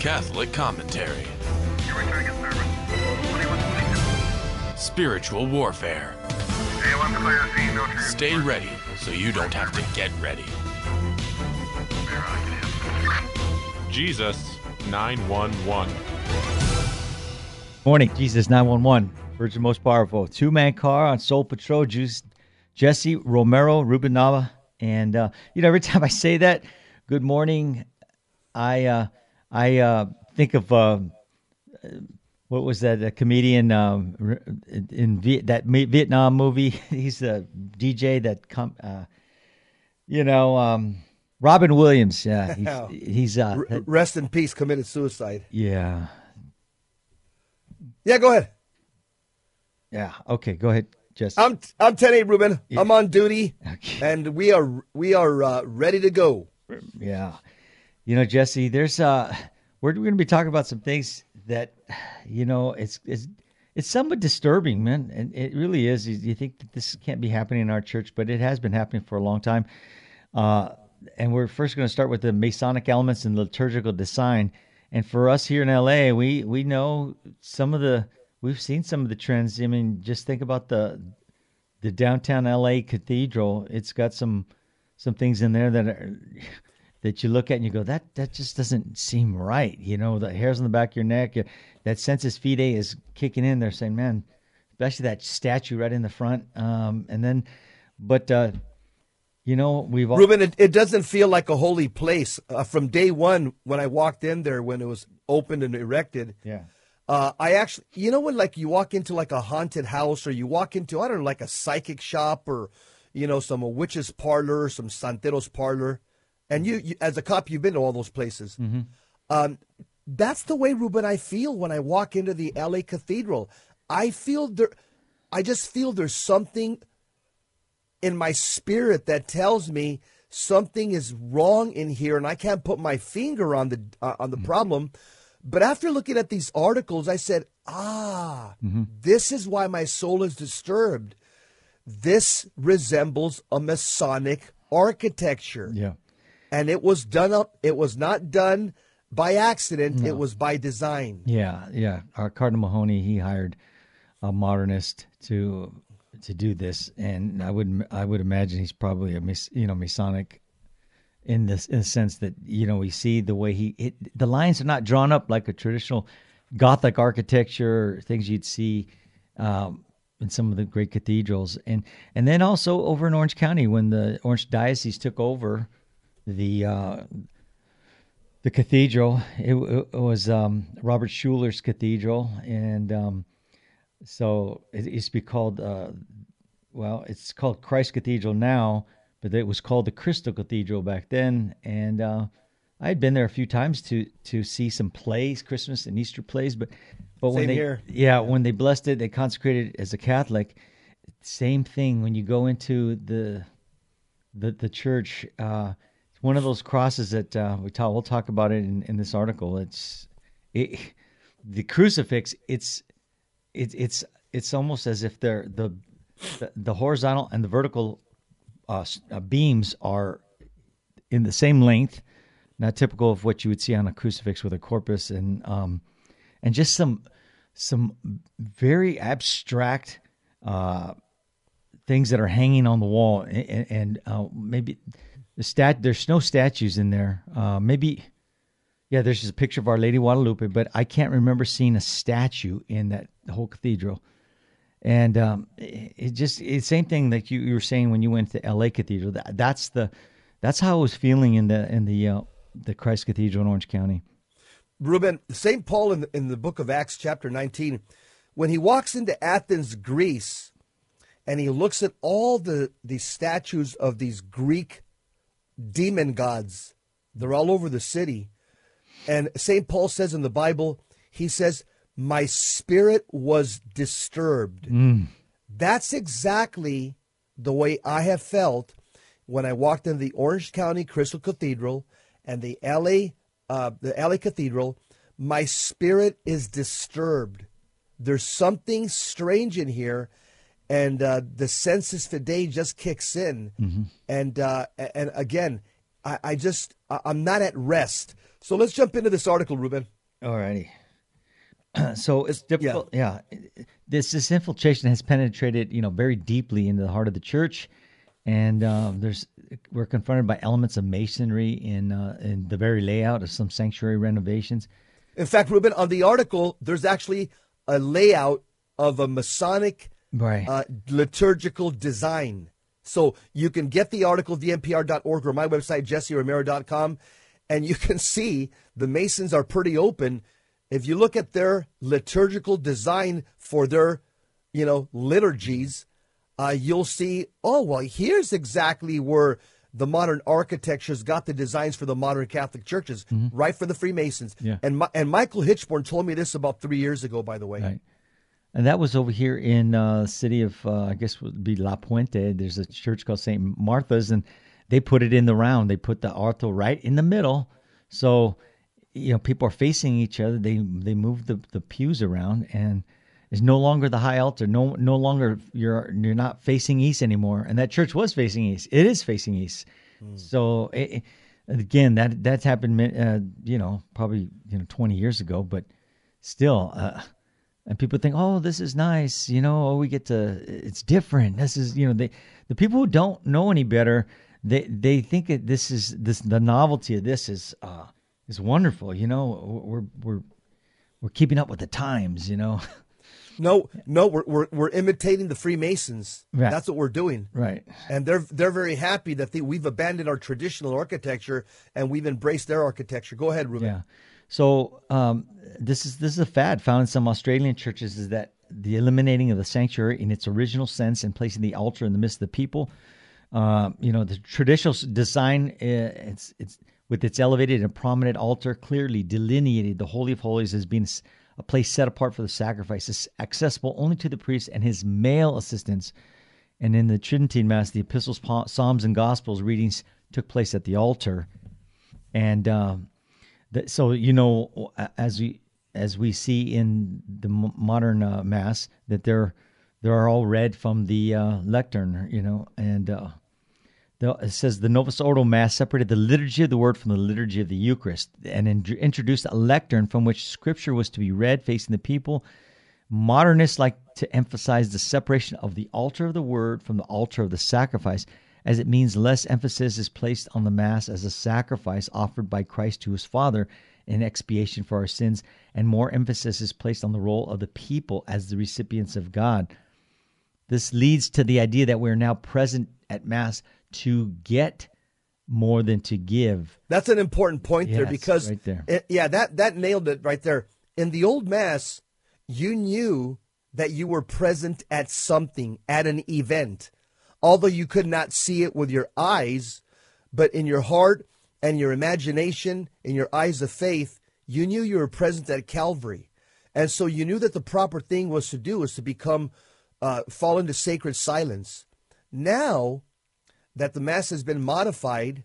Catholic commentary. Spiritual warfare. Stay ready so you don't have to get ready. Jesus 911. Morning, Jesus 911, Virgin Most Powerful. Two man car on Soul Patrol, Juice, Jesse Romero, Ruben Nava. And, uh, you know, every time I say that, good morning, I uh, I uh, think of uh, what was that a comedian um, in Viet- that Vietnam movie? He's a DJ that come, uh, you know, um, Robin Williams. Yeah, he's, he's uh, R- rest in peace. Committed suicide. yeah, Yeah, go ahead. yeah. Okay, go ahead, Jesse. I'm I'm 10 Ruben. I'm on duty, Okay. and we are we are uh, ready to go. Yeah. You know, Jesse, there's uh we're going to be talking about some things that you know, it's it's it's somewhat disturbing, man. And it really is. You, think that this can't be happening in our church, but it has been happening for a long time. Uh and we're first going to start with the Masonic elements and liturgical design. And for us here in LA, we we know some of the we've seen some of the trends. I mean, just think about the the downtown LA cathedral. It's got some some things in there that are that you look at and you go that that just doesn't seem right. You know, the hairs on the back of your neck, uh, that sensus fidei is kicking in. They're saying, man, especially that statue right in the front. Um, and then, but uh, you know, we've all Ruben, it, it doesn't feel like a holy place. Uh, from day one, when I walked in there, when it was opened and erected, yeah. uh, I actually, you know, when like you walk into like a haunted house or you walk into, I don't know, like a psychic shop or, you know, some witch's parlor, some santero's parlor, and you, you as a cop, you've been to all those places. Um, that's the way, Ruben, I feel when I walk into the LA Cathedral. I feel there, I just feel there's something in my spirit that tells me something is wrong in here, and I can't put my finger on the uh, on the problem. But after looking at these articles, I said, "Ah, this is why my soul is disturbed. This resembles a Masonic architecture." Yeah. And it was done up. It was not done by accident. It was by design. Yeah, yeah. Our Cardinal Mahony, he hired a modernist to to do this, and I would I would imagine he's probably a you know Masonic in this in the sense that you know we see the way he it, the lines are not drawn up like a traditional Gothic architecture things you'd see. Um, in some of the great cathedrals, and and then also over in Orange County when the Orange Diocese took over the uh, the cathedral. It, it was um, Robert Schuller's cathedral, and um, so it used to be called. Uh, well, it's called Christ Cathedral now, but it was called the Crystal Cathedral back then. And uh, I had been there a few times to to see some plays, Christmas and Easter plays. But but when they here. yeah when they blessed it, they consecrated it as a Catholic. Same thing when you go into the the the church. Uh, one of those crosses that uh, we talk. We'll talk about it in, in this article. It's it, the crucifix. It's it's it's it's almost as if they're the the, the horizontal and the vertical uh, uh, beams are in the same length, not typical of what you would see on a crucifix with a corpus, and um, and just some some very abstract uh, things that are hanging on the wall, and, and uh, maybe the stat. There's no statues in there. Uh, maybe, yeah, there's just a picture of Our Lady Guadalupe, but I can't remember seeing a statue in that whole cathedral. And um, it, it just it's the same thing that you, you were saying when you went to L.A. Cathedral. That, that's the that's how I was feeling in the in the uh, the Christ Cathedral in Orange County. Ruben, St. Paul in the, in the book of Acts, chapter 19, when he walks into Athens, Greece, and he looks at all the, the statues of these Greek demon gods, they're all over the city. And St. Paul says in the Bible, he says, My spirit was disturbed. That's exactly the way I have felt when I walked in the Orange County Crystal Cathedral and the LA uh, the LA Cathedral. My spirit is disturbed. There's something strange in here, and uh, the sensus fidei just kicks in. And uh, and again, I, I just I- I'm not at rest. So let's jump into this article, Ruben. Alrighty. so it's difficult. Yeah. This this infiltration has penetrated, you know, very deeply into the heart of the church, and uh, there's we're confronted by elements of masonry in uh, in the very layout of some sanctuary renovations. In fact, Ruben, on the article, there's actually a layout of a Masonic Right. uh, liturgical design. So you can get the article, vmpr.org, or my website, jesseromero.com, and you can see the Masons are pretty open. If you look at their liturgical design for their, you know, liturgies, uh, you'll see, oh, well, here's exactly where the modern architecture's got the designs for the modern Catholic churches, right for the Freemasons. Yeah. And, and Michael Hichborn told me this about three years ago, by the way. Right. And that was over here in uh, city of uh, I guess would be La Puente. There's a church called St. Martha's, and they put it in the round. They put the altar right in the middle, so you know people are facing each other. They they move the, the pews around, and it's no longer the high altar. No no longer you're you're not facing east anymore. And that church was facing east. It is facing east. So it, again, that that's happened. Uh, you know, probably you know 20 years ago, but still. Uh, and people think, "Oh, this is nice," you know. Oh, we get to. It's different. This is, you know, they the people who don't know any better, they they think that this is this the novelty of this is uh is wonderful. You know, we're we're we're keeping up with the times. You know, No, no, we're, we're, we're imitating the Freemasons. Right. That's what we're doing. right? And they're they're very happy that they, we've abandoned our traditional architecture and we've embraced their architecture. Go ahead, Ruben. Yeah. So um, this is this is a fad found in some Australian churches is that the eliminating of the sanctuary in its original sense and placing the altar in the midst of the people. Uh, you know, the traditional design, uh, it's it's with its elevated and prominent altar, clearly delineated the holy of holies as being a place set apart for the sacrifices, accessible only to the priest and his male assistants. And in the Tridentine Mass, the epistles, psalms, and gospels readings took place at the altar, and um, so you know as we as we see in the modern uh, mass that they're they're all read from the uh, lectern, you know, and uh, the, it says the Novus Ordo Mass separated the liturgy of the Word from the liturgy of the Eucharist and in, introduced a lectern from which Scripture was to be read facing the people. Modernists like to emphasize the separation of the altar of the Word from the altar of the sacrifice, as it means less emphasis is placed on the Mass as a sacrifice offered by Christ to his Father in expiation for our sins, and more emphasis is placed on the role of the people as the recipients of God. This leads to the idea that we're now present at Mass to get more than to give. That's an important point there because right there. it- yeah, that that nailed it right there. In the old mass, you knew that you were present at something, at an event. Although you could not see it with your eyes, but in your heart and your imagination, in your eyes of faith, you knew you were present at Calvary. And so you knew that the proper thing was to do was to become uh, fall into sacred silence. Now that the mass has been modified,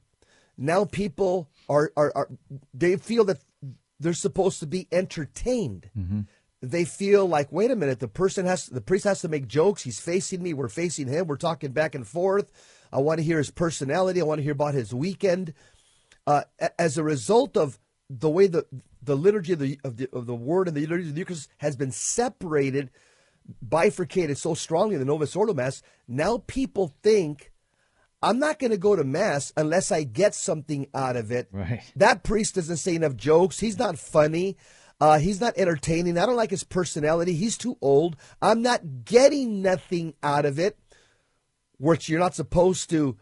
now people are, are, are they feel that they're supposed to be entertained. They feel like, wait a minute, the person has the priest has to make jokes. He's facing me, we're facing him, we're talking back and forth. I want to hear his personality. I want to hear about his weekend. Uh, as a result of the way the the liturgy of the of the, of the word and the liturgy of the Eucharist has been separated, bifurcated so strongly in the Novus Ordo Mass, now people think I'm not going to go to Mass unless I get something out of it. Right. That priest doesn't say enough jokes. He's not funny. Uh, he's not entertaining. I don't like his personality. He's too old. I'm not getting nothing out of it, which you're not supposed to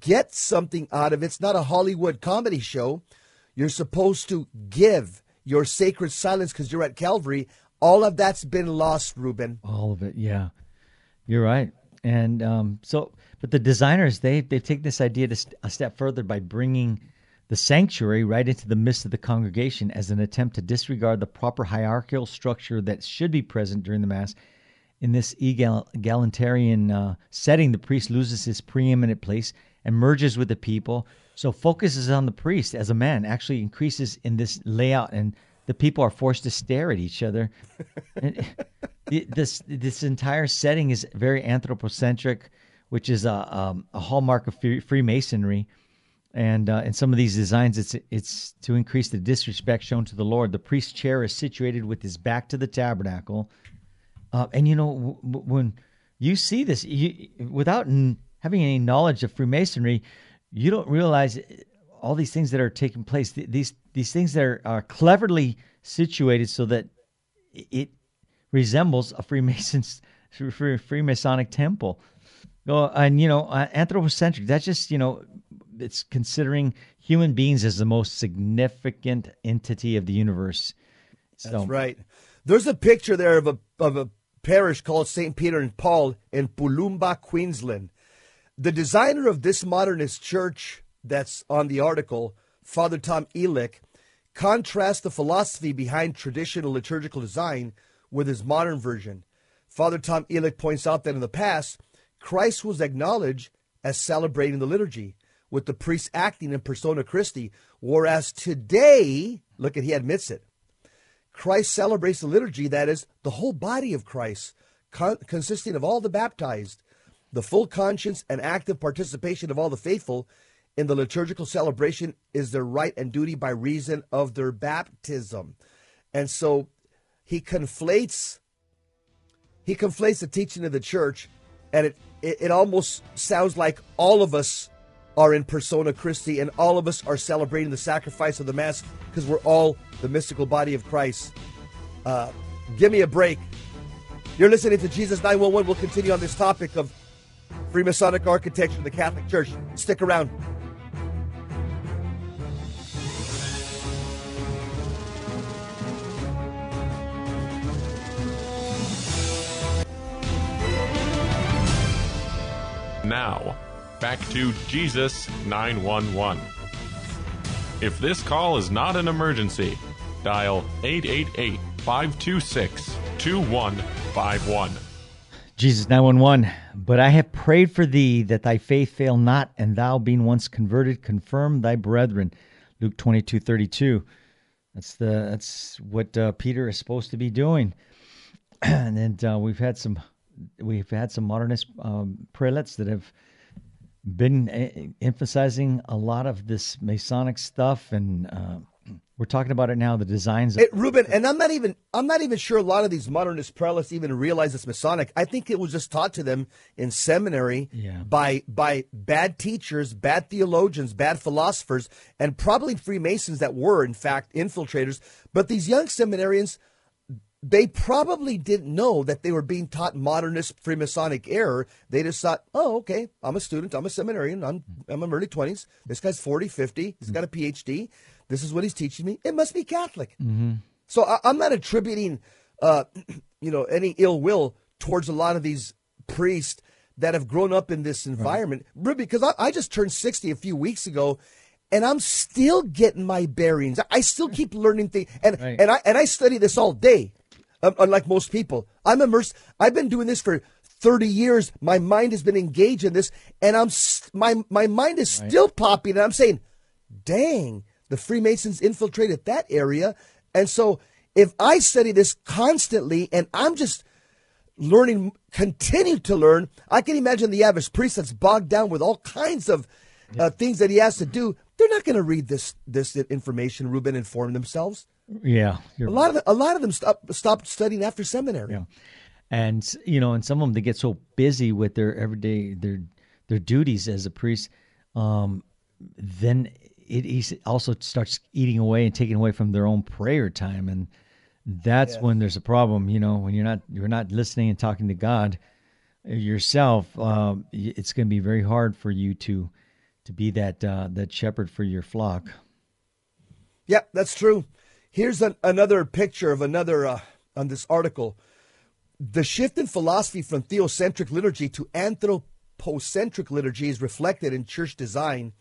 get something out of it. It's not a Hollywood comedy show. You're supposed to give your sacred silence because you're at Calvary. All of that's been lost, Ruben. All of it, yeah. You're right. And um, so, but the designers they they take this idea to st- a step further by bringing the sanctuary right into the midst of the congregation as an attempt to disregard the proper hierarchical structure that should be present during the mass. In this egalitarian uh, setting, the priest loses his preeminent place and merges with the people. So focuses on the priest as a man. Actually, increases in this layout, and the people are forced to stare at each other. And this this entire setting is very anthropocentric, which is a um, a hallmark of Free- Freemasonry. And uh, in some of these designs, it's it's to increase the disrespect shown to the Lord. The priest's chair is situated with his back to the tabernacle, uh, and you know w- when you see this, you, without n- having any knowledge of Freemasonry, you don't realize all these things that are taking place. Th- These these things that are, are cleverly situated so that it resembles a Freemason's Free- Freemasonic temple. Well, and you know, uh, anthropocentric. That's just you know, it's considering human beings as the most significant entity of the universe. So, That's right. There's a picture there of a of a parish called St. Peter and Paul in Bulimba, Queensland. The designer of this modernist church that's on the article, Father Tom Elich, contrasts the philosophy behind traditional liturgical design with his modern version. Father Tom Elich points out that in the past, Christ was acknowledged as celebrating the liturgy, with the priest acting in persona Christi, whereas today, look at he admits it, Christ celebrates the liturgy, that is, the whole body of Christ, con- consisting of all the baptized, the full conscience and active participation of all the faithful in the liturgical celebration is their right and duty by reason of their baptism. And so he conflates he conflates the teaching of the church and it, it, it almost sounds like all of us are in persona Christi and all of us are celebrating the sacrifice of the Mass because we're all the mystical body of Christ. Uh, give me a break. You're listening to Jesus 911. We'll continue on this topic of Freemasonic architecture in the Catholic Church. Stick around. Now, back to Jesus 911. If this call is not an emergency, dial 888 526 2151. Jesus 911. But I have prayed for thee that thy faith fail not, and thou being once converted, confirm thy brethren. Luke 22 32. That's the that's what uh, Peter is supposed to be doing. and then uh, we've had some we've had some modernist um, prelates that have been uh, emphasizing a lot of this Masonic stuff, and uh, we're talking about it now. The designs. It, Ruben, and I'm not even I'm not even sure a lot of these modernist prelates even realize it's Masonic. I think it was just taught to them in seminary Yeah. by by bad teachers, bad theologians, bad philosophers, and probably Freemasons that were in fact infiltrators. But these young seminarians, they probably didn't know that they were being taught modernist Freemasonic error. They just thought, oh, okay, I'm a student, I'm a seminarian, I'm, I'm in my early 20s. This guy's 40, 50, he's got a PhD. This is what he's teaching me. It must be Catholic. So I, I'm not attributing, uh, you know, any ill will towards a lot of these priests that have grown up in this environment. Really, Because I, I just turned 60 a few weeks ago, and I'm still getting my bearings. I still keep learning things, and Right. and I and I study this all day, um, unlike most people. I'm immersed. I've been doing this for 30 years. My mind has been engaged in this, and I'm my my mind is still popping, and I'm saying, dang, the Freemasons infiltrated that area. And so if I study this constantly and I'm just learning, continue to learn, I can imagine the average priest that's bogged down with all kinds of uh, things that he has to do. They're not going to read this this information, Ruben, and form themselves. yeah, A lot of the, a lot of them stop, stopped studying after seminary. Yeah. And you know, and some of them they get so busy with their everyday their their duties as a priest, um, then it also starts eating away and taking away from their own prayer time, and that's when there's a problem. You know, when you're not you're not listening and talking to God yourself, um, it's going to be very hard for you to to be that uh, that shepherd for your flock. Yeah, that's true. Here's an, another picture of another uh, on this article. The shift in philosophy from theocentric liturgy to anthropocentric liturgy is reflected in church design.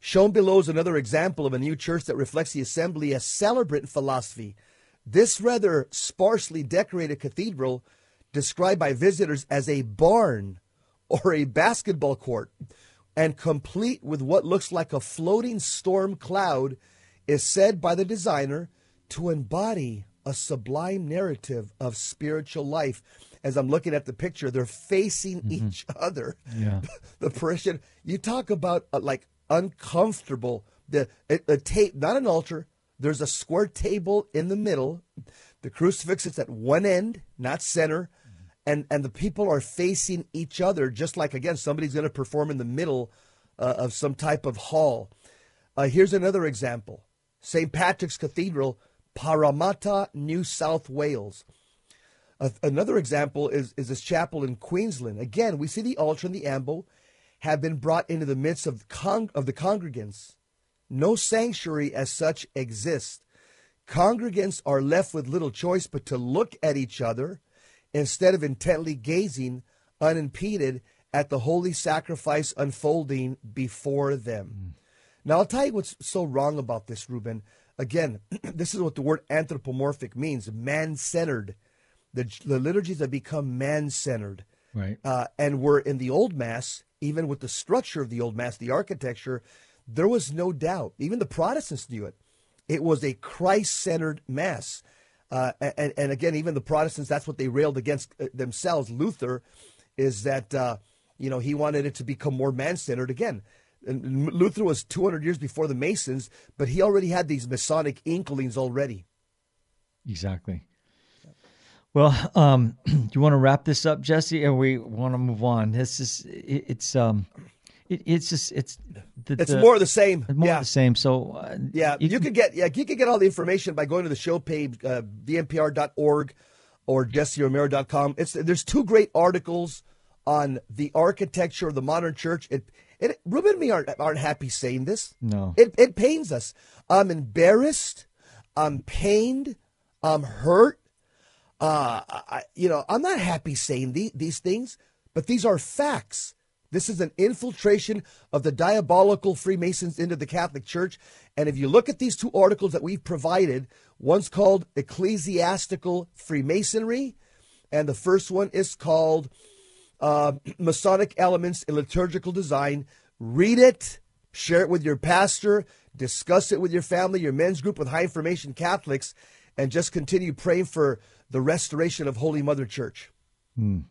Shown below is another example of a new church that reflects the assembly as celebrant philosophy. This rather sparsely decorated cathedral, described by visitors as a barn or a basketball court, and complete with what looks like a floating storm cloud, is said by the designer to embody a sublime narrative of spiritual life. As I'm looking at the picture, they're facing each other. Yeah. the parishioner. You talk about uh, like uncomfortable. The a, a tape, not an altar. There's a square table in the middle. The crucifix is at one end, not center, and and the people are facing each other, just like again somebody's going to perform in the middle uh, of some type of hall. Uh, here's another example: St. Patrick's Cathedral, Parramatta, New South Wales. Uh, another example is, is this chapel in Queensland. Again, we see the altar and the ambo have been brought into the midst of, con- of the congregants. No sanctuary as such exists. Congregants are left with little choice but to look at each other instead of intently gazing unimpeded at the holy sacrifice unfolding before them. Mm. Now, I'll tell you what's so wrong about this, Ruben. Again, this is what the word anthropomorphic means man centered. The, the liturgies have become man centered. Right. Uh, and we're in the old Mass, even with the structure of the old Mass, the architecture, there was no doubt. Even the Protestants knew it. It was a Christ centered Mass. Uh, and, and, again, even the Protestants, that's what they railed against uh, themselves. Luther is that, uh, you know, he wanted it to become more man centered. Again, and Luther was 200 years before the Masons, but he already had these Masonic inklings already. Exactly. Well, um, do you want to wrap this up, Jesse, or we want to move on? This is it's um, it, it's just it's the, it's the, more of the same. More yeah. the same. So uh, yeah, you, you can, get yeah you can get all the information by going to the show page, uh, vmpr.org or jesseromero.com. It's there's two great articles on the architecture of the modern church. It it Ruben and me aren't aren't happy saying this. No, it it pains us. I'm embarrassed. I'm pained. I'm hurt uh, I, you know, I'm not happy saying the, these things, but these are facts. This is an infiltration of the diabolical Freemasons into the Catholic Church. And if you look at these two articles that we've provided, one's called Ecclesiastical Freemasonry, and the first one is called uh, Masonic Elements in Liturgical Design. Read it, share it with your pastor, discuss it with your family, your men's group with high information Catholics, and just continue praying for the restoration of Holy Mother Church. Hmm.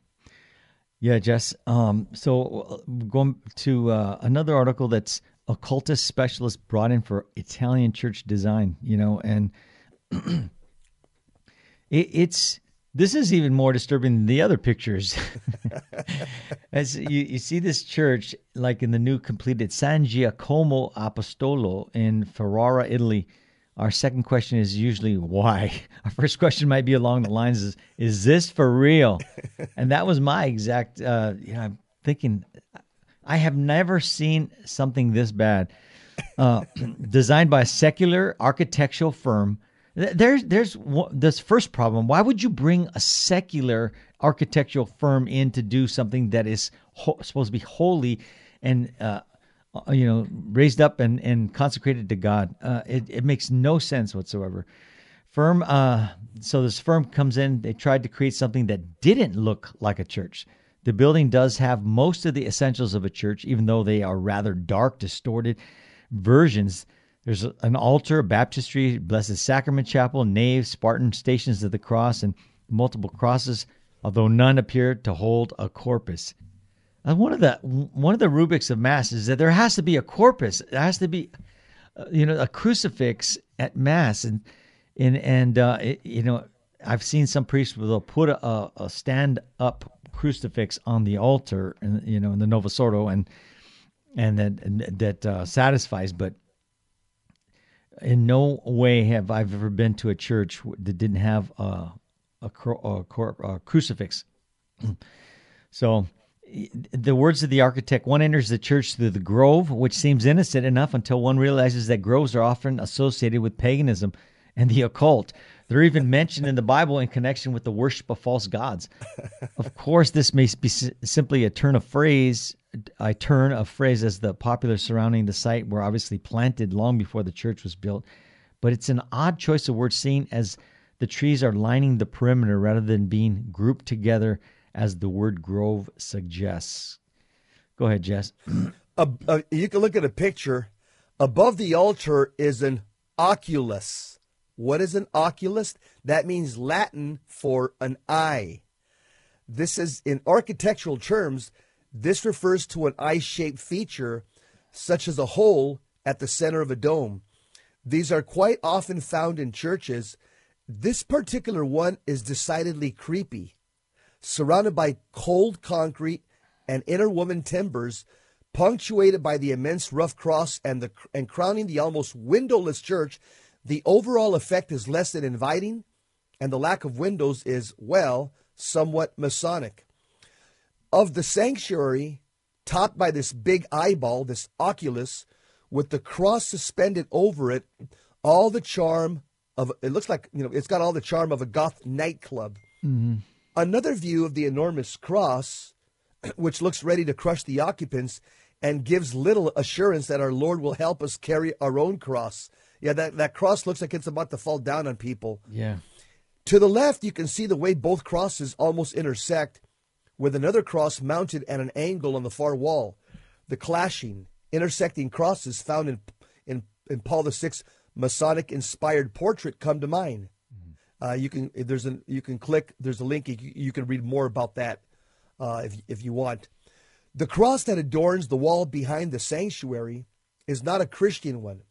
Yeah, Jess. Um, so uh, going to uh, another article that's occultist specialist brought in for Italian church design, you know, and it, it's this is even more disturbing than the other pictures. As you, you see this church, like in the new completed San Giacomo Apostolo in Ferrara, Italy, our second question is usually why. Our first question might be along the lines is is this for real? and that was my exact uh you know, I'm thinking I have never seen something this bad. Uh, designed by a secular architectural firm. There's there's this first problem. Why would you bring a secular architectural firm in to do something that is ho- supposed to be holy and uh, uh, you know, raised up and, and consecrated to God. Uh, it, it makes no sense whatsoever. Firm, uh, so this firm comes in, they tried to create something that didn't look like a church. The building does have most of the essentials of a church, even though they are rather dark, distorted versions. There's an altar, a baptistry, Blessed Sacrament Chapel, nave, Spartan stations of the cross, and multiple crosses, although none appear to hold a corpus. One of the one of the rubrics of mass is that there has to be a corpus. There has to be, uh, you know, a crucifix at mass, and and and uh, it, you know, I've seen some priests will put a, a stand up crucifix on the altar, and you know, in the Novus Ordo, and and that and that uh, satisfies. But in no way have I ever been to a church that didn't have a a, a, a crucifix. so the words of the architect one enters the church through the grove, which seems innocent enough until one realizes that groves are often associated with paganism and the occult. They're even mentioned in the Bible in connection with the worship of false gods. Of course, this may be simply a turn of phrase, a turn of phrase as the popular surrounding the site were obviously planted long before the church was built. But it's an odd choice of words seen as the trees are lining the perimeter rather than being grouped together as the word grove suggests. Go ahead, Jess. Uh, uh, you can look at a picture. Above the altar is an oculus. What is an oculus? That means Latin for an eye. This is, in architectural terms, this refers to an eye shaped feature such as a hole at the center of a dome. These are quite often found in churches. This particular one is decidedly creepy. Surrounded by cold concrete and inner woman timbers, punctuated by the immense rough cross and the and crowning the almost windowless church, the overall effect is less than inviting, and the lack of windows is well somewhat Masonic. Of the sanctuary, topped by this big eyeball, this oculus, with the cross suspended over it, all the charm of it looks like you know it's got all the charm of a goth nightclub. Mm-hmm. Another view of the enormous cross, which looks ready to crush the occupants and gives little assurance that our Lord will help us carry our own cross. Yeah, that, that cross looks like it's about to fall down on people. Yeah. To the left, you can see the way both crosses almost intersect, with another cross mounted at an angle on the far wall. The clashing, intersecting crosses found in in, in Paul VI's Masonic-inspired portrait come to mind. Uh, you can there's a you can click there's a link you, you can read more about that uh, if if you want. The cross that adorns the wall behind the sanctuary is not a Christian one.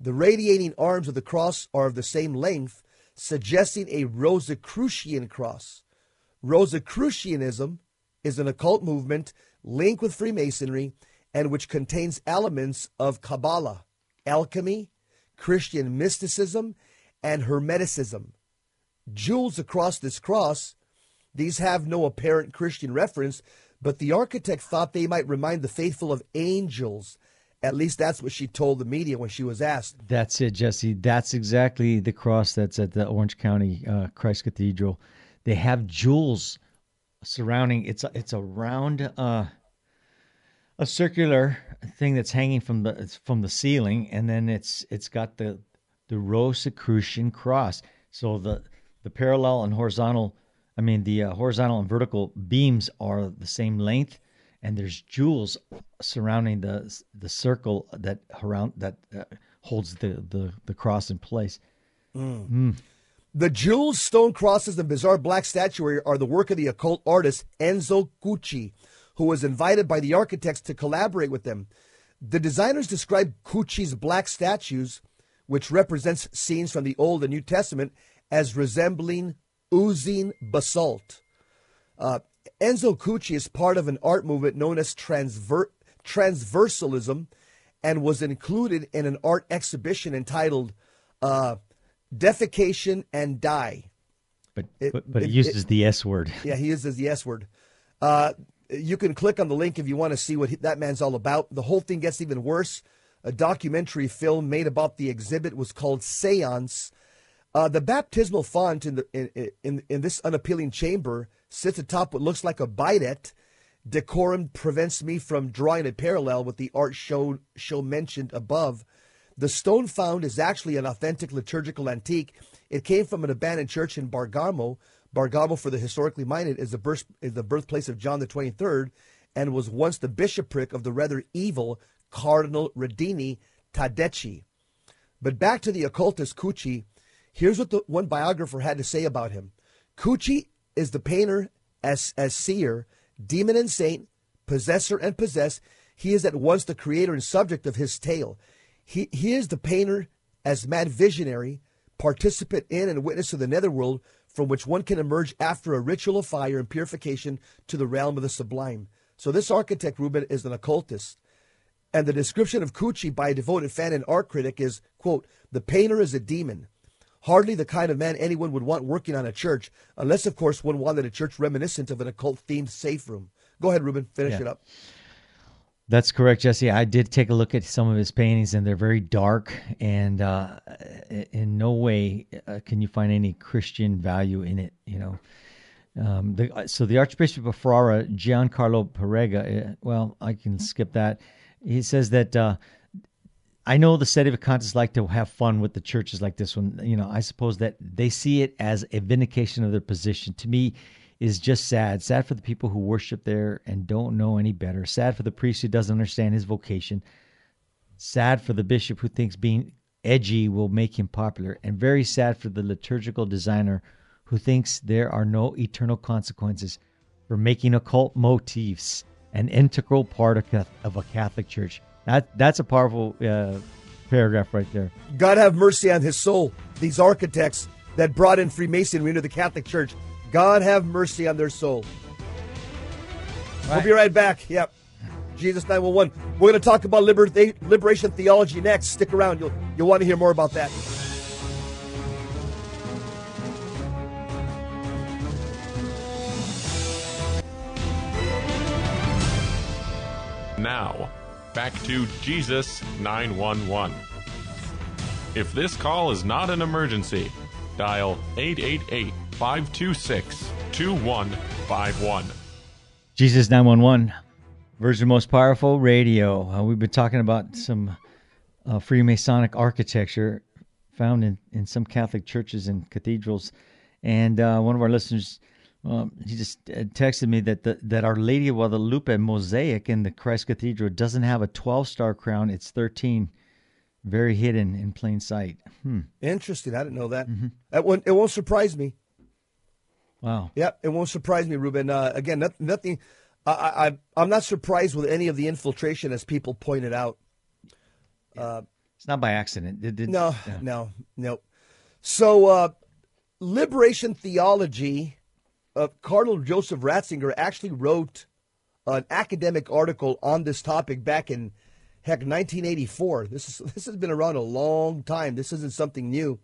The radiating arms of the cross are of the same length, suggesting a Rosicrucian cross. Rosicrucianism is an occult movement linked with Freemasonry and which contains elements of Kabbalah, alchemy, Christian mysticism, and Hermeticism. Jewels across this cross, these have no apparent Christian reference, but the architect thought they might remind the faithful of angels. At least that's what she told the media when she was asked. That's it, Jesse. That's exactly the cross that's at the Orange County uh, Christ Cathedral. They have jewels surrounding. It's a, it's a round, uh, a circular thing that's hanging from the from the ceiling, and then it's it's got the the Rosicrucian cross. So the the parallel and horizontal, I mean the uh, horizontal and vertical beams are the same length, and there's jewels surrounding the the circle that around that uh, holds the, the the cross in place. The jewels, stone crosses, and bizarre black statuary are the work of the occult artist Enzo Cucchi, who was invited by the architects to collaborate with them. The designers describe Cucchi's black statues, which represents scenes from the Old and New Testament, as resembling oozing basalt. Uh, Enzo Cucchi is part of an art movement known as transver- transversalism and was included in an art exhibition entitled uh, Defecation and Die. But It- but, but it, it- uses the S word. Yeah, he uses the S word. Uh, you can click on the link if you want to see what he, that man's all about. The whole thing gets even worse. A documentary film made about the exhibit was called Seance. Uh, the baptismal font in, the, in, in, in this unappealing chamber sits atop what looks like a bidet. Decorum prevents me from drawing a parallel with the art show, show mentioned above. The stone found is actually an authentic liturgical antique. It came from an abandoned church in Bergamo. Bergamo, for the historically minded, is the, birth, is the birthplace of John the 23rd and was once the bishopric of the rather evil Cardinal Radini Tadecci. But back to the occultist Cucchi, here's what the one biographer had to say about him. Cucchi is the painter as, as seer, demon and saint, possessor and possessed. He is at once the creator and subject of his tale. He, he is the painter as mad visionary, participant in and witness of the netherworld from which one can emerge after a ritual of fire and purification to the realm of the sublime. So this architect, Ruben, is an occultist. And the description of Cucchi by a devoted fan and art critic is, quote, the painter is a demon. Hardly the kind of man anyone would want working on a church, unless, of course, one wanted a church reminiscent of an occult themed safe room. Go ahead, Ruben. Finish Yeah. it up. That's correct, Jesse. I did take a look at some of his paintings, and they're very dark, and uh, in no way uh, can you find any Christian value in it. You know, um, the, so the Archbishop of Ferrara, Giancarlo Parega. Uh, well, I can skip that. He says that uh, I know the set of Sedevacantists like to have fun with the churches like this one. You know, I suppose that they see it as a vindication of their position. To me, is just sad. Sad for the people who worship there and don't know any better. Sad for the priest who doesn't understand his vocation. Sad for the bishop who thinks being edgy will make him popular. And very sad for the liturgical designer who thinks there are no eternal consequences for making occult motifs an integral part of, of a Catholic church. That that's a powerful uh, paragraph right there. God have mercy on his soul. These architects that brought in Freemasonry into the Catholic Church. God have mercy on their soul. We'll be right back. Yep. Jesus 911. We're going to talk about liber- liberation theology next. Stick around. You'll, you'll want to hear more about that. Now, back to Jesus 911. If this call is not an emergency, dial 888 526 2151. Jesus 911, Virgin Most Powerful Radio. Uh, we've been talking about some uh, Freemasonic architecture found in, in some Catholic churches and cathedrals. And uh, one of our listeners, um, he just uh, texted me that the, that Our Lady of Guadalupe mosaic in the Christ Cathedral doesn't have a 12 star crown, it's 13, very hidden in plain sight. Hmm. Interesting. I didn't know that. That won't, it won't surprise me. Wow. Yeah, it won't surprise me, Ruben. Uh, again, not, nothing. I, I, I'm not surprised with any of the infiltration, as people pointed out. It's not by accident. It, it- No, yeah. no, no. So, uh, liberation theology. Uh, Cardinal Joseph Ratzinger actually wrote an academic article on this topic back in heck 1984. This is this has been around a long time. This isn't something new.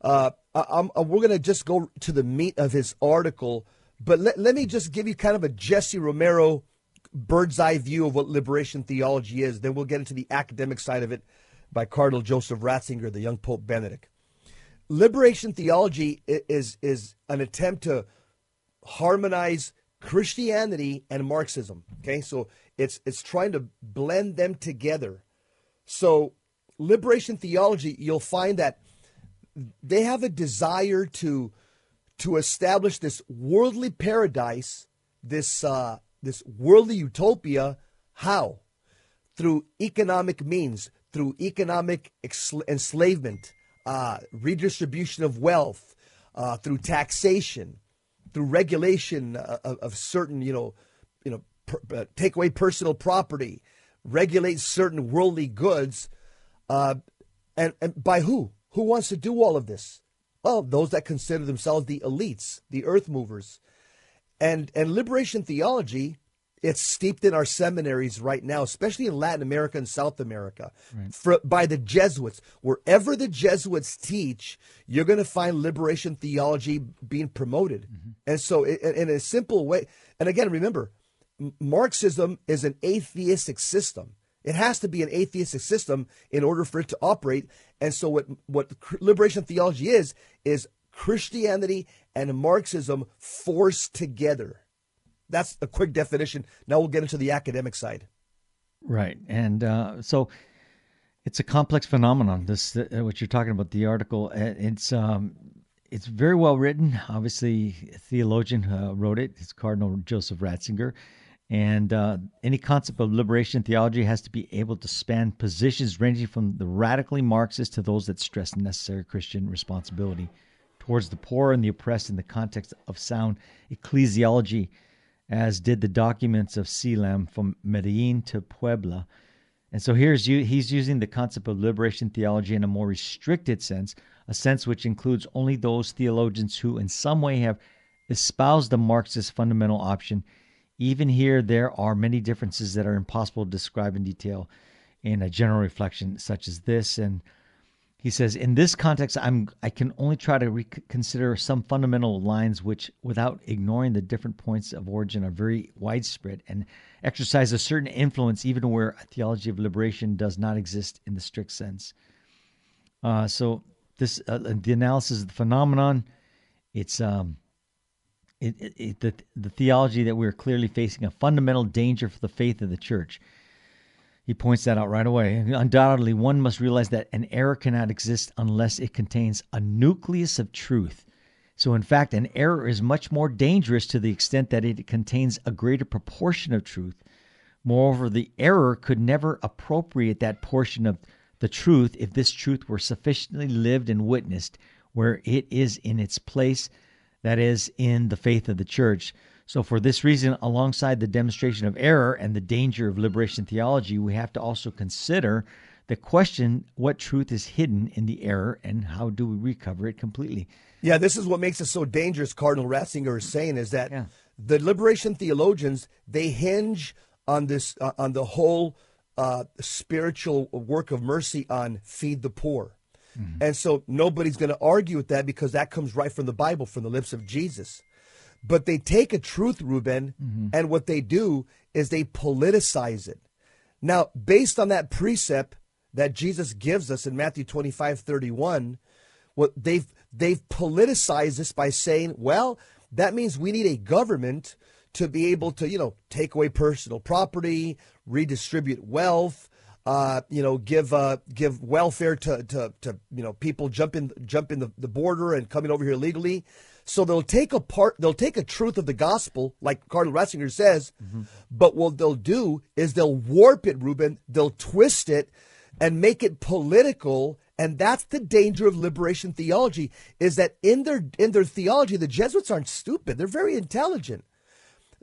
Uh, I, I'm, uh, we're going to just go to the meat of his article, but let, let me just give you kind of a Jesse Romero bird's eye view of what liberation theology is. Then we'll get into the academic side of it by Cardinal Joseph Ratzinger, the young Pope Benedict. Liberation theology is is an attempt to harmonize Christianity and Marxism. Okay, so it's it's trying to blend them together. So liberation theology, you'll find that they have a desire to to establish this worldly paradise, this uh, this worldly utopia. How? Through economic means, through economic enslavement, uh, redistribution of wealth, uh, through taxation, through regulation uh, of, of certain, you know, you know, per, uh, take away personal property, regulate certain worldly goods, uh, and and by who? Who wants to do all of this? Well, those that consider themselves the elites, the earth movers, and and liberation theology. It's steeped in our seminaries right now, especially in Latin America and South America, for, by the Jesuits. Wherever the Jesuits teach, you're going to find liberation theology being promoted. Mm-hmm. And so, i- in a simple way, and again, remember, Marxism is an atheistic system. It has to be an atheistic system in order for it to operate. And so, what what liberation theology is is Christianity and Marxism forced together. That's a quick definition. Now we'll get into the academic side. Right, and uh, so it's a complex phenomenon. This uh, what you're talking about. The article. It's um, it's very well written. Obviously, a theologian uh, wrote it. It's Cardinal Joseph Ratzinger, and uh, any concept of liberation theology has to be able to span positions ranging from the radically Marxist to those that stress necessary Christian responsibility towards the poor and the oppressed in the context of sound ecclesiology as did the documents of CELAM from Medellin to Puebla. And so here's he's using the concept of liberation theology in a more restricted sense, a sense which includes only those theologians who in some way have espoused the Marxist fundamental option. Even here, there are many differences that are impossible to describe in detail in a general reflection such as this. And he says, in this context, I'm I can only try to reconsider some fundamental lines which, without ignoring the different points of origin, are very widespread and exercise a certain influence, even where a theology of liberation does not exist in the strict sense. Uh, so this uh, the analysis of the phenomenon, it's um, it, it, it, the the theology that we're clearly facing a fundamental danger for the faith of the church. He points that out right away. Undoubtedly, one must realize that an error cannot exist unless it contains a nucleus of truth. So, in fact, an error is much more dangerous to the extent that it contains a greater proportion of truth. Moreover, the error could never appropriate that portion of the truth if this truth were sufficiently lived and witnessed where it is in its place, that is, in the faith of the church. So, for this reason, alongside the demonstration of error and the danger of liberation theology, we have to also consider the question what truth is hidden in the error and how do we recover it completely? Yeah, this is what makes it so dangerous, Cardinal Ratzinger is saying, is that Yeah. the liberation theologians, they hinge on this, uh, on the whole uh, spiritual work of mercy on feed the poor. And so nobody's going to argue with that because that comes right from the Bible, from the lips of Jesus. But they take a truth, Ruben, and what they do is they politicize it. Now, based on that precept that Jesus gives us in Matthew 25, 31, what they've they've politicized this by saying, well, that means we need a government to be able to, you know, take away personal property, redistribute wealth, uh, you know, give uh, give welfare to, to, to you know people jumping jumping the, the border and coming over here legally. So they'll take a part, they'll take a truth of the gospel, like Cardinal Ratzinger says, but what they'll do is they'll warp it, Ruben. They'll twist it and make it political and that's the danger of liberation theology is that in their in their theology the jesuits aren't stupid they're very intelligent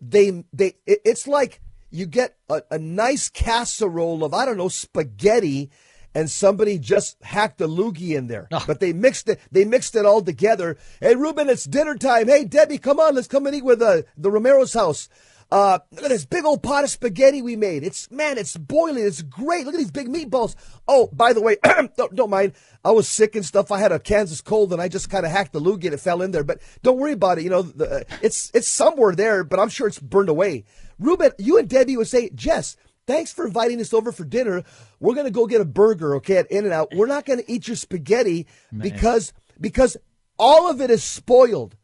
they they it- it's like you get a, a nice casserole of i don't know spaghetti and somebody just hacked a loogie in there but they mixed it they mixed it all together hey ruben it's dinner time hey debbie come on let's come and eat with uh, the romero's house uh, look at this big old pot of spaghetti we made. It's man, it's boiling. It's great. Look at these big meatballs. Oh, by the way, don't, don't mind. I was sick and stuff. I had a Kansas cold, and I just kind of hacked the loogie and it fell in there. But don't worry about it. You know, the, it's it's somewhere there, but I'm sure it's burned away. Ruben, you and Debbie would say, Jess, thanks for inviting us over for dinner. We're gonna go get a burger, okay, at In-N-Out. We're not gonna eat your spaghetti because because all of it is spoiled.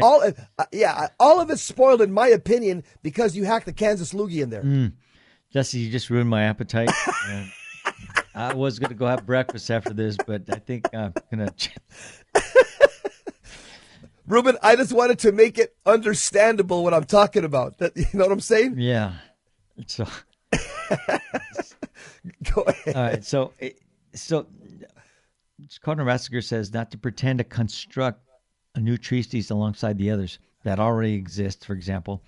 All uh, yeah, all of it's spoiled in my opinion because you hacked the Kansas loogie in there. Jesse, you just ruined my appetite. I was going to go have breakfast after this, but I think I'm going to. Ruben, I just wanted to make it understandable what I'm talking about. That you know what I'm saying? Yeah. So, Go ahead. all right. So, so Cardinal Ratzinger says not to pretend to construct a new treatise alongside the others that already exist, for example,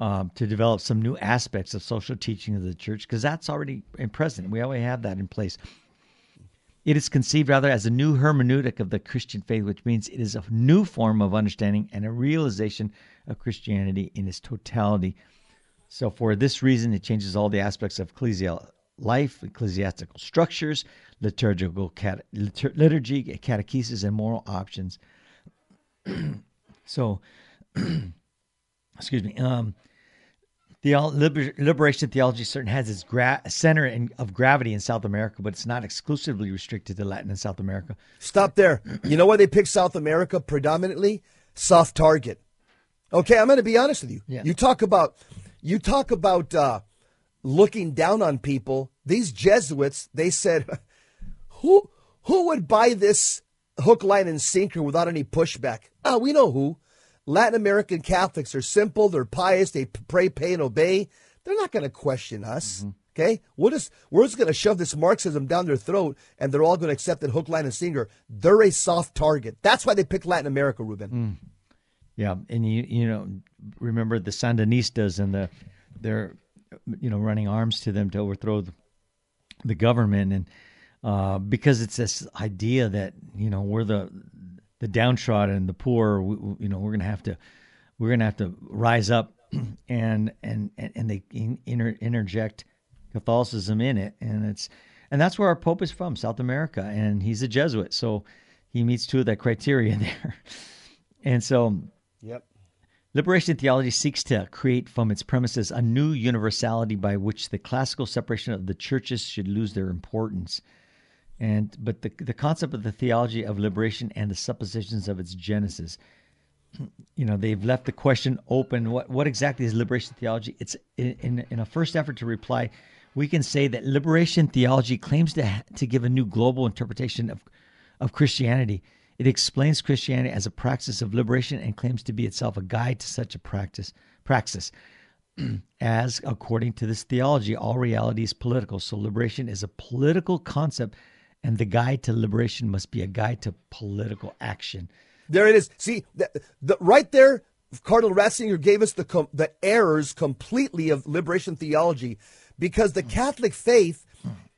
um, to develop some new aspects of social teaching of the church, because that's already in present. We already have that in place. It is conceived rather as a new hermeneutic of the Christian faith, which means it is a new form of understanding and a realization of Christianity in its totality. So, for this reason, it changes all the aspects of ecclesial life, ecclesiastical structures, liturgical cat- litur- liturgy, catechesis, and moral options. so, excuse me. Um, the liber- liberation theology certainly has its gra- center in, of gravity in South America, but it's not exclusively restricted to Latin and South America. Stop there. You know why they pick South America predominantly? Soft target. Okay, I'm going to be honest with you. Yeah. You talk about you talk about uh, looking down on people. These Jesuits, they said, who who would buy this hook, line, and sinker without any pushback? Ah, we know who. Latin American Catholics are simple. They're pious. They pray, pay, and obey. They're not going to question us. Okay, we're just we're just going to shove this Marxism down their throat, and they're all going to accept it hook, line, and sinker. They're a soft target. That's why they picked Latin America, Ruben. Yeah, and you you know remember the Sandinistas and the they're you know running arms to them to overthrow the, the government. And uh, because it's this idea that you know we're the the downtrodden and the poor we, we- you know we're gonna have to we're gonna have to rise up and and and, they inter, interject Catholicism in it. And it's and that's where our Pope is from South America. And he's a Jesuit so he meets two of that criteria there. And so Yep. Liberation theology seeks to create from its premises a new universality by which the classical separation of the churches should lose their importance. And but the the concept of the theology of liberation and the suppositions of its genesis, you know, they've left the question open. What what exactly is liberation theology? It's in in, in a first effort to reply, we can say that liberation theology claims to to give a new global interpretation of of Christianity. It explains Christianity as a practice of liberation and claims to be itself a guide to such a practice. Praxis, as according to this theology, all reality is political. So liberation is a political concept, and the guide to liberation must be a guide to political action. There it is. See, the, the, right there, Cardinal Ratzinger gave us the com- the errors completely of liberation theology, because the Catholic faith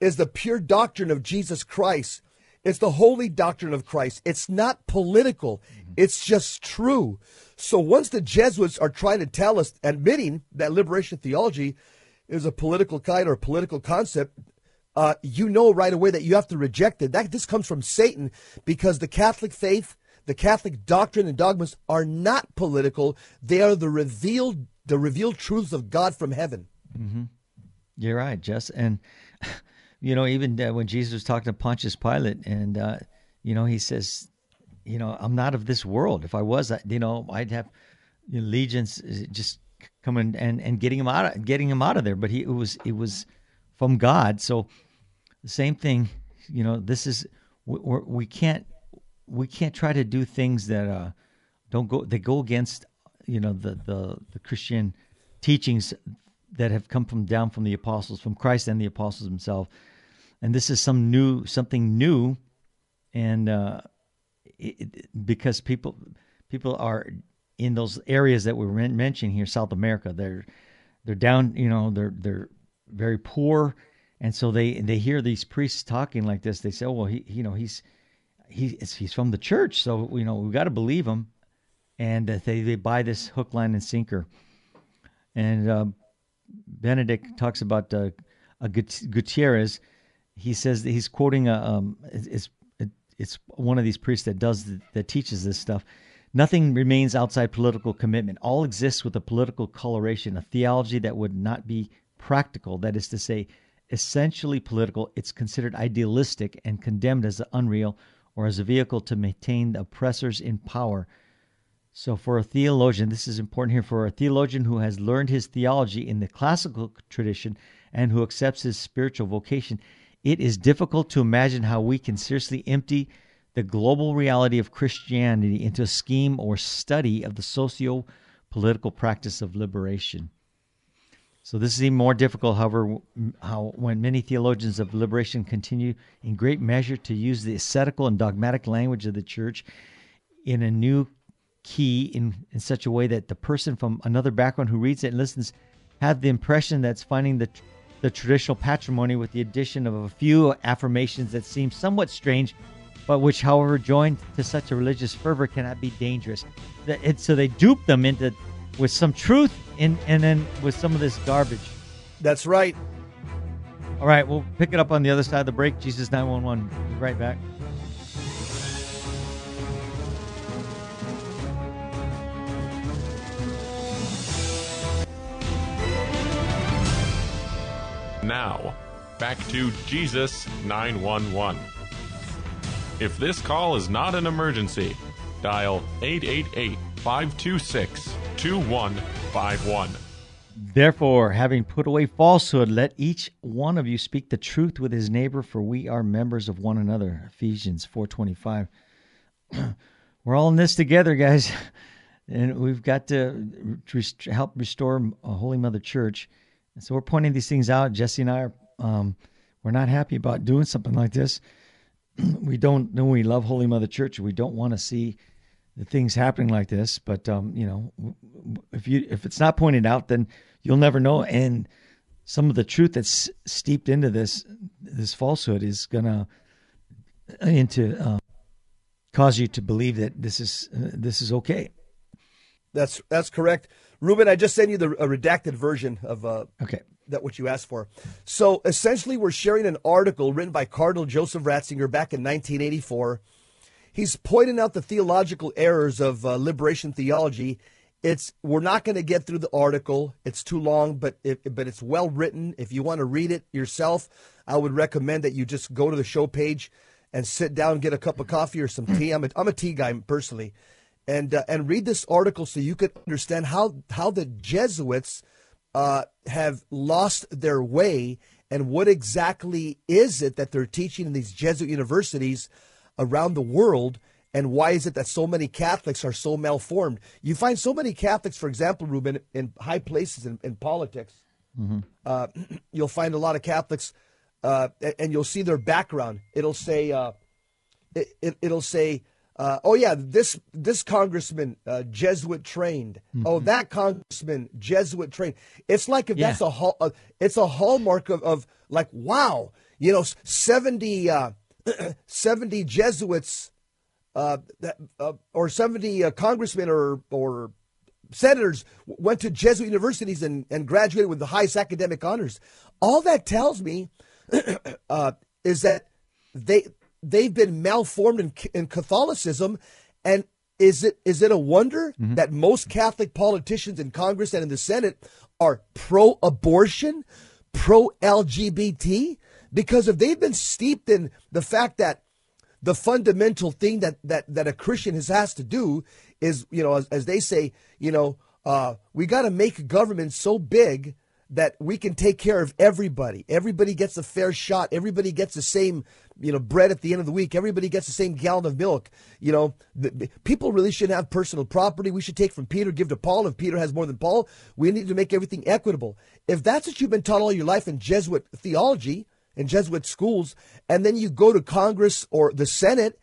is the pure doctrine of Jesus Christ. It's the holy doctrine of Christ. It's not political. It's just true. So once the Jesuits are trying to tell us, admitting that liberation theology is a political kind or a political concept, uh, you know right away that you have to reject it. That this comes from Satan because the Catholic faith, the Catholic doctrine and dogmas are not political. They are the revealed, the revealed truths of God from heaven. Mm-hmm. You're right, Jess. And you know, even uh, when Jesus was talking to Pontius Pilate, and uh, you know, he says, you know, I'm not of this world. If I was, you know, I'd have you know, legions just coming and and getting him out, of, getting him out of there. But he it was it was from God. So the same thing, you know, this is we're, we can't we can't try to do things that uh, don't go they go against you know the the the Christian teachings that have come from down from the apostles, from Christ and the apostles himself. And this is some new something new, and uh, it, because people people are in those areas that we were mentioning here, South America, they're they're down, you know, they're they're very poor, and so they they hear these priests talking like this. They say, oh, well, he you know he's he he's from the church, so you know we've got to believe him, and uh, they they buy this hook, line, and sinker, and uh, Benedict talks about uh, a Gutierrez. He says that he's quoting a um, it's it's one of these priests that does that teaches this stuff. Nothing remains outside political commitment. All exists with a political coloration, a theology that would not be practical. That is to say, essentially political. It's considered idealistic and condemned as unreal or as a vehicle to maintain the oppressors in power. So, for a theologian, this is important here for a theologian who has learned his theology in the classical tradition and who accepts his spiritual vocation, it is difficult to imagine how we can seriously empty the global reality of Christianity into a scheme or study of the socio political practice of liberation. So this is even more difficult, however, how when many theologians of liberation continue in great measure to use the ascetical and dogmatic language of the church in a new key in, in such a way that the person from another background who reads it and listens have the impression that's finding the the traditional patrimony with the addition of a few affirmations that seem somewhat strange, but which, however, joined to such a religious fervor, cannot be dangerous. It, so they dupe them into with some truth in, and then with some of this garbage. That's right. All right, we'll pick it up on the other side of the break. Jesus 911. right back. Now, back to Jesus 911. If this call is not an emergency, dial 888 526 2151. Therefore, having put away falsehood, let each one of you speak the truth with his neighbor, for we are members of one another. Ephesians 4:25. We're all in this together, guys, and we've got to help restore a Holy Mother Church. And so we're pointing these things out. Jesse and I are um, we're not happy about doing something like this. we don't know we love Holy Mother Church. We don't want to see the things happening like this. But um, you know, if you if it's not pointed out, then you'll never know. And some of the truth that's steeped into this this falsehood is gonna uh, into uh, cause you to believe that this is uh, this is okay. That's that's correct. Ruben, I just sent you the a redacted version of uh, okay that what you asked for. So essentially, we're sharing an article written by Cardinal Joseph Ratzinger back in 1984. He's pointing out the theological errors of uh, liberation theology. It's we're not going to get through the article; it's too long, but it, but it's well written. If you want to read it yourself, I would recommend that you just go to the show page and sit down, get a cup of coffee or some tea. I'm a, I'm a tea guy personally and uh, and read this article so you could understand how how the Jesuits uh, have lost their way and what exactly is it that they're teaching in these Jesuit universities around the world and why is it that so many Catholics are so malformed? You find so many Catholics, for example, Ruben, in high places in, in politics. Mm-hmm. Uh, you'll find a lot of Catholics, uh, and you'll see their background. It'll say, uh, it, will it, say uh, oh yeah, this this congressman uh, Jesuit trained. Oh, that congressman Jesuit trained. It's like if Yeah. that's a hall, uh, it's a hallmark of, of like wow, you know, 70, uh, 70 Jesuits uh, that, uh, or 70 uh, congressmen or or senators went to Jesuit universities and, and graduated with the highest academic honors. All that tells me uh, is that they they've been malformed in, in Catholicism, and is it is it a wonder that most Catholic politicians in Congress and in the Senate are pro-abortion, pro-LGBT? Because if they've been steeped in the fact that the fundamental thing that that that a Christian has has to do is, you know, as, as they say, you know, uh, we got to make government so big that we can take care of everybody. Everybody gets a fair shot. Everybody gets the same, you know, bread at the end of the week. Everybody gets the same gallon of milk. You know, the, people really shouldn't have personal property. We should take from Peter, give to Paul. If Peter has more than Paul, we need to make everything equitable. If that's what you've been taught all your life in Jesuit theology, in Jesuit schools, and then you go to Congress or the Senate,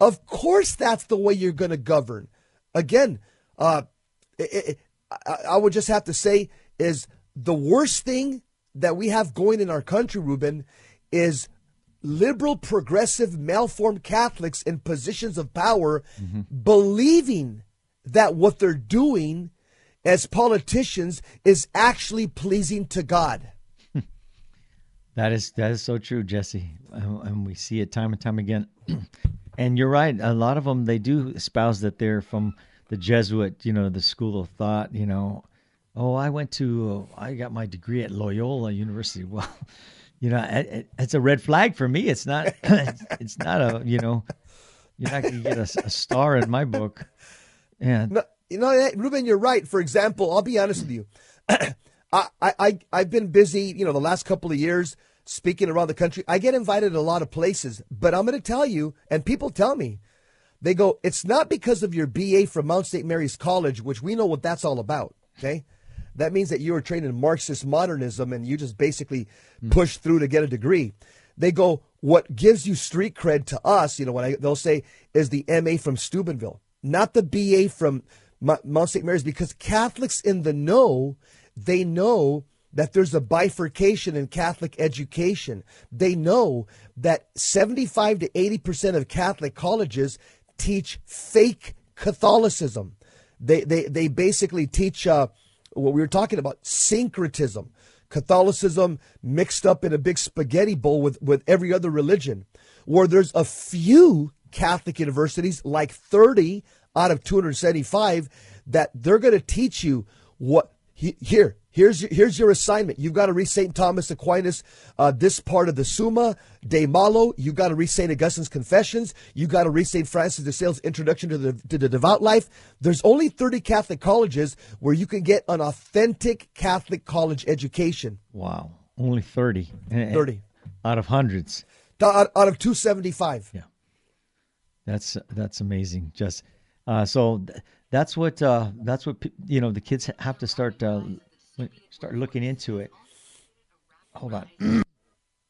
of course that's the way you're going to govern. Again, uh, it, it, I, I would just have to say is the worst thing that we have going in our country, Ruben, is liberal, progressive, malformed Catholics in positions of power mm-hmm. believing that what they're doing as politicians is actually pleasing to God. That is that is so true, Jesse, and we see it time and time again. and you're right. A lot of them they do espouse that they're from the Jesuit, you know, the school of thought. You know, oh, I went to, uh, I got my degree at Loyola University. Well, you know, it, it, it's a red flag for me. It's not. it's not a. You know, you're not going to get a, a star in my book. Yeah. No, you know, Ruben, you're right. For example, I'll be honest with you. I, I, I've been busy, you know, the last couple of years speaking around the country. I get invited to a lot of places, but I'm going to tell you, and people tell me, they go, it's not because of your BA from Mount St. Mary's College, which we know what that's all about. Okay. That means that you were trained in Marxist modernism and you just basically push through to get a degree. They go, what gives you street cred to us, you know, what I, they'll say is the MA from Steubenville, not the BA from Mount St. Mary's, because Catholics in the know, they know that there's a bifurcation in Catholic education. They know that 75 to 80% of Catholic colleges teach fake Catholicism. They, they, they basically teach uh, what we were talking about syncretism, Catholicism mixed up in a big spaghetti bowl with, with every other religion, where there's a few Catholic universities, like 30 out of 275, that they're going to teach you what he- here. Here's your, here's your assignment. You've got to read St. Thomas Aquinas, uh, this part of the Summa de Malo. You've got to read St. Augustine's Confessions. You've got to read St. Francis de Sales' Introduction to the, to the Devout Life. There's only 30 Catholic colleges where you can get an authentic Catholic college education. Wow. Only thirty. 30 out of hundreds. out, out of 275. Yeah. That's that's amazing. Just uh, so th- that's what uh, that's what you know. The kids have to start uh, start looking into it. Hold on.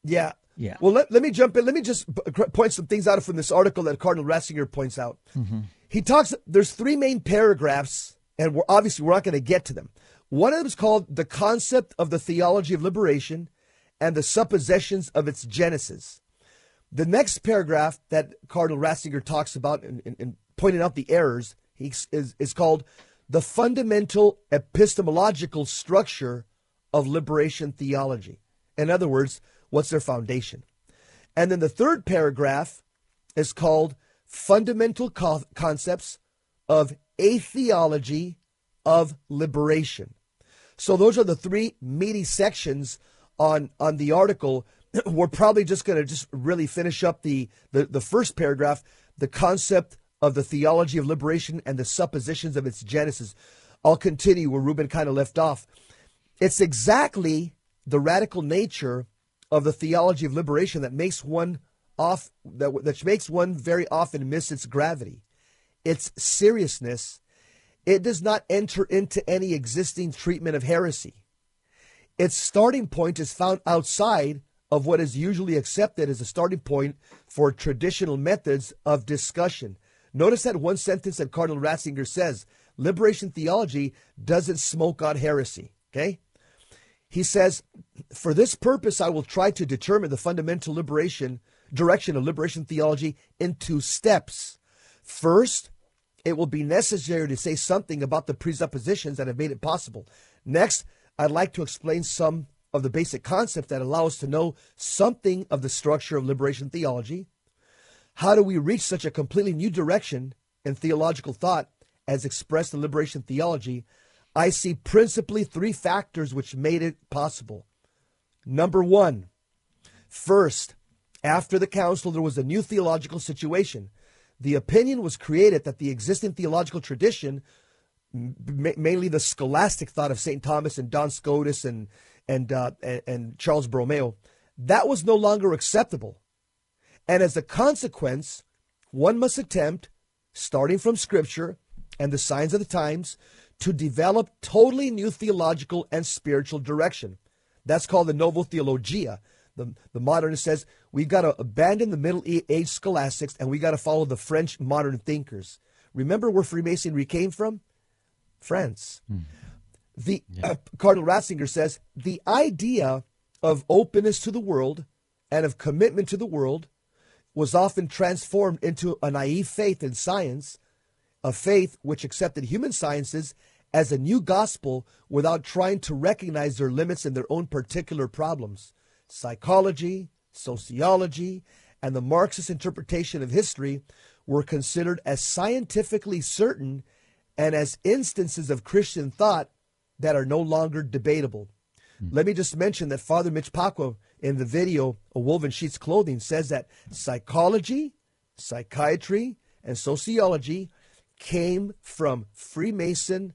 Yeah. Yeah. Well, let, let me jump in. Let me just point some things out from this article that Cardinal Ratzinger points out. Mm-hmm. He talks, there's three main paragraphs, and we're obviously we're not going to get to them. One of them is called The Concept of the Theology of Liberation and the Suppositions of its Genesis. The next paragraph that Cardinal Ratzinger talks about in, in, in pointing out the errors he, is, is called The Fundamental Epistemological Structure of Liberation Theology. In other words, what's their foundation? And then the third paragraph is called Fundamental Co- Concepts of a Theology of Liberation. So those are the three meaty sections on on the article. We're probably just going to just really finish up the, the the first paragraph, the concept of the theology of liberation and the suppositions of its genesis. I'll continue where Ruben kind of left off. It's exactly the radical nature of the theology of liberation that makes one off that that makes one very often miss its gravity, its seriousness. It does not enter into any existing treatment of heresy. Its starting point is found outside of what is usually accepted as a starting point for traditional methods of discussion. Notice that one sentence that Cardinal Ratzinger says liberation theology doesn't smoke out heresy. Okay? He says, For this purpose, I will try to determine the fundamental liberation direction of liberation theology in two steps. First, it will be necessary to say something about the presuppositions that have made it possible. Next, I'd like to explain some of the basic concepts that allow us to know something of the structure of liberation theology. How do we reach such a completely new direction in theological thought as expressed in liberation theology? I see principally three factors which made it possible. Number one, first, after the council, there was a new theological situation. The opinion was created that the existing theological tradition, mainly the scholastic thought of St. Thomas and Duns Scotus and, and, uh, and, and Charles Borromeo, that was no longer acceptable. And as a consequence, one must attempt, starting from Scripture and the signs of the times, to develop totally new theological and spiritual direction. That's called the Novo Theologia. The, the modernist says we've got to abandon the Middle Age scholastics and we got to follow the French modern thinkers. Remember where Freemasonry came from? France. Hmm. The yeah. uh, Cardinal Ratzinger says the idea of openness to the world and of commitment to the world was often transformed into a naive faith in science, a faith which accepted human sciences as a new gospel without trying to recognize their limits in their own particular problems. Psychology, sociology, and the Marxist interpretation of history were considered as scientifically certain and as instances of Christian thought that are no longer debatable. Mm-hmm. Let me just mention that Father Mitch Pacwa in the video A Woven Sheep's Clothing says that psychology, psychiatry, and sociology came from Freemason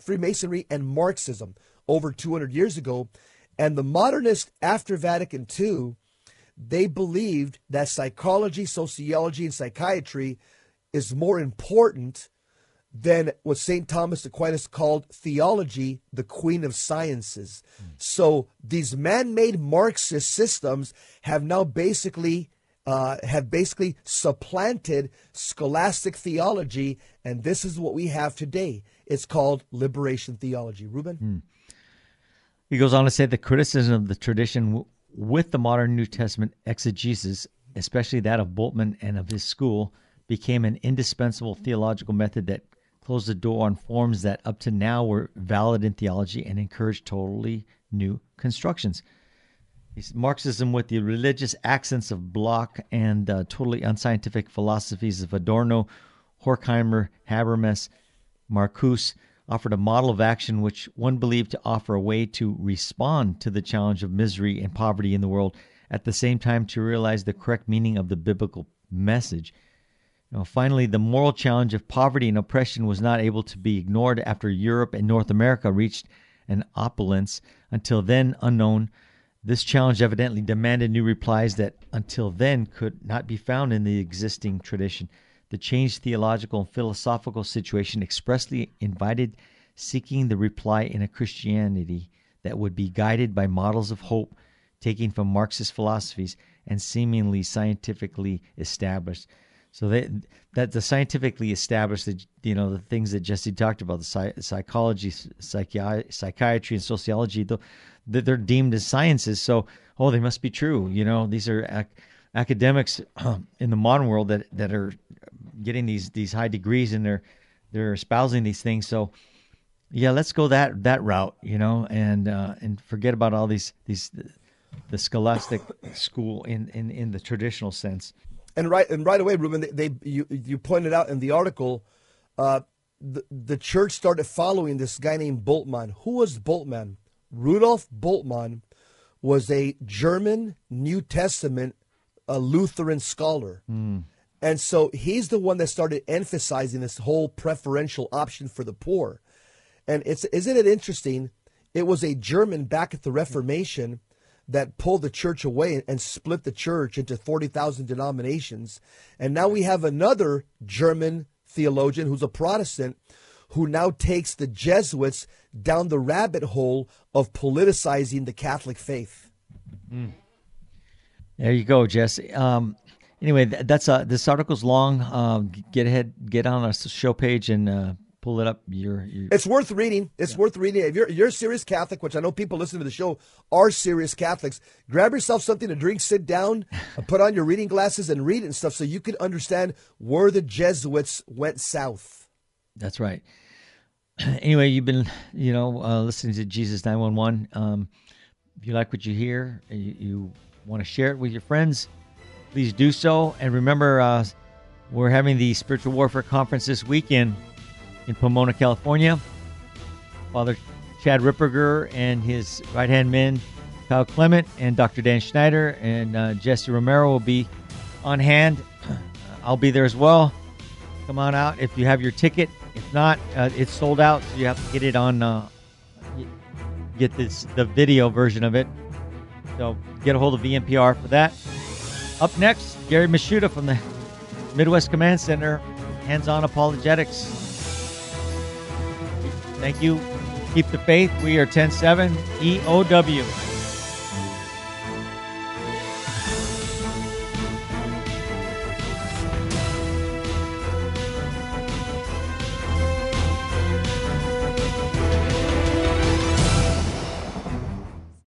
Freemasonry and Marxism over 200 years ago. And the modernists after Vatican II, they believed that psychology, sociology, and psychiatry is more important than what St. Thomas Aquinas called theology, the queen of sciences. Mm. So these man-made Marxist systems have now basically uh, have basically supplanted scholastic theology, and this is what we have today. It's called liberation theology. Ruben? Hmm. He goes on to say the criticism of the tradition w- with the modern New Testament exegesis, especially that of Bultmann and of his school, became an indispensable theological method that closed the door on forms that up to now were valid in theology and encouraged totally new constructions. Marxism with the religious accents of Bloch and uh, totally unscientific philosophies of Adorno, Horkheimer, Habermas, Marcuse offered a model of action which one believed to offer a way to respond to the challenge of misery and poverty in the world, at the same time to realize the correct meaning of the biblical message. Finally, the moral challenge of poverty and oppression was not able to be ignored after Europe and North America reached an opulence until then unknown this challenge evidently demanded new replies that until then could not be found in the existing tradition. The changed theological and philosophical situation expressly invited seeking the reply in a Christianity that would be guided by models of hope taken from Marxist philosophies and seemingly scientifically established. So that that the scientifically established, you know, the things that Jesse talked about, the psychology, psychi- psychiatry, and sociology, the, that they're deemed as sciences. So, oh, they must be true. You know, these are ac- academics in the modern world that that are getting these these high degrees and they're they're espousing these things. So, yeah, let's go that that route. You know, and uh, and forget about all these these the scholastic school in in in the traditional sense. And right and right away, Ruben, they, they you you pointed out in the article. Uh, the, the church started following this guy named Bultmann. Who was Bultmann? Rudolf Bultmann was a German New Testament a Lutheran scholar. Mm. And so he's the one that started emphasizing this whole preferential option for the poor. And it's isn't it interesting? It was a German back at the Reformation that pulled the church away and split the church into 40,000 denominations. And now we have another German theologian who's a Protestant who now takes the Jesuits down the rabbit hole of politicizing the Catholic faith. Mm. There you go, Jesse. Um, anyway, that's uh, this article's long. Um, get ahead, get on our show page and uh, pull it up. You're, you're It's worth reading. It's worth reading. If you're you're a serious Catholic, which I know people listening to the show are serious Catholics, grab yourself something to drink, sit down, put on your reading glasses, and read it and stuff, so you can understand where the Jesuits went south. That's right. Anyway, you've been, you know, uh, listening to Jesus 911. Um, if you like what you hear, you, you want to share it with your friends, please do so. And remember, uh, we're having the Spiritual Warfare Conference this weekend in Pomona, California. Father Chad Ripperger and his right hand men, Kyle Clement and Dr. Dan Schneider and uh, Jesse Romero will be on hand. I'll be there as well. Come on out if you have your ticket. If not, uh, it's sold out, so you have to get it on. Uh, get this the video version of it. So get a hold of VMPR for that. Up next, Gary Michuta from the Midwest Command Center, hands-on apologetics. Thank you. Keep the faith. We are 10-7 EOW.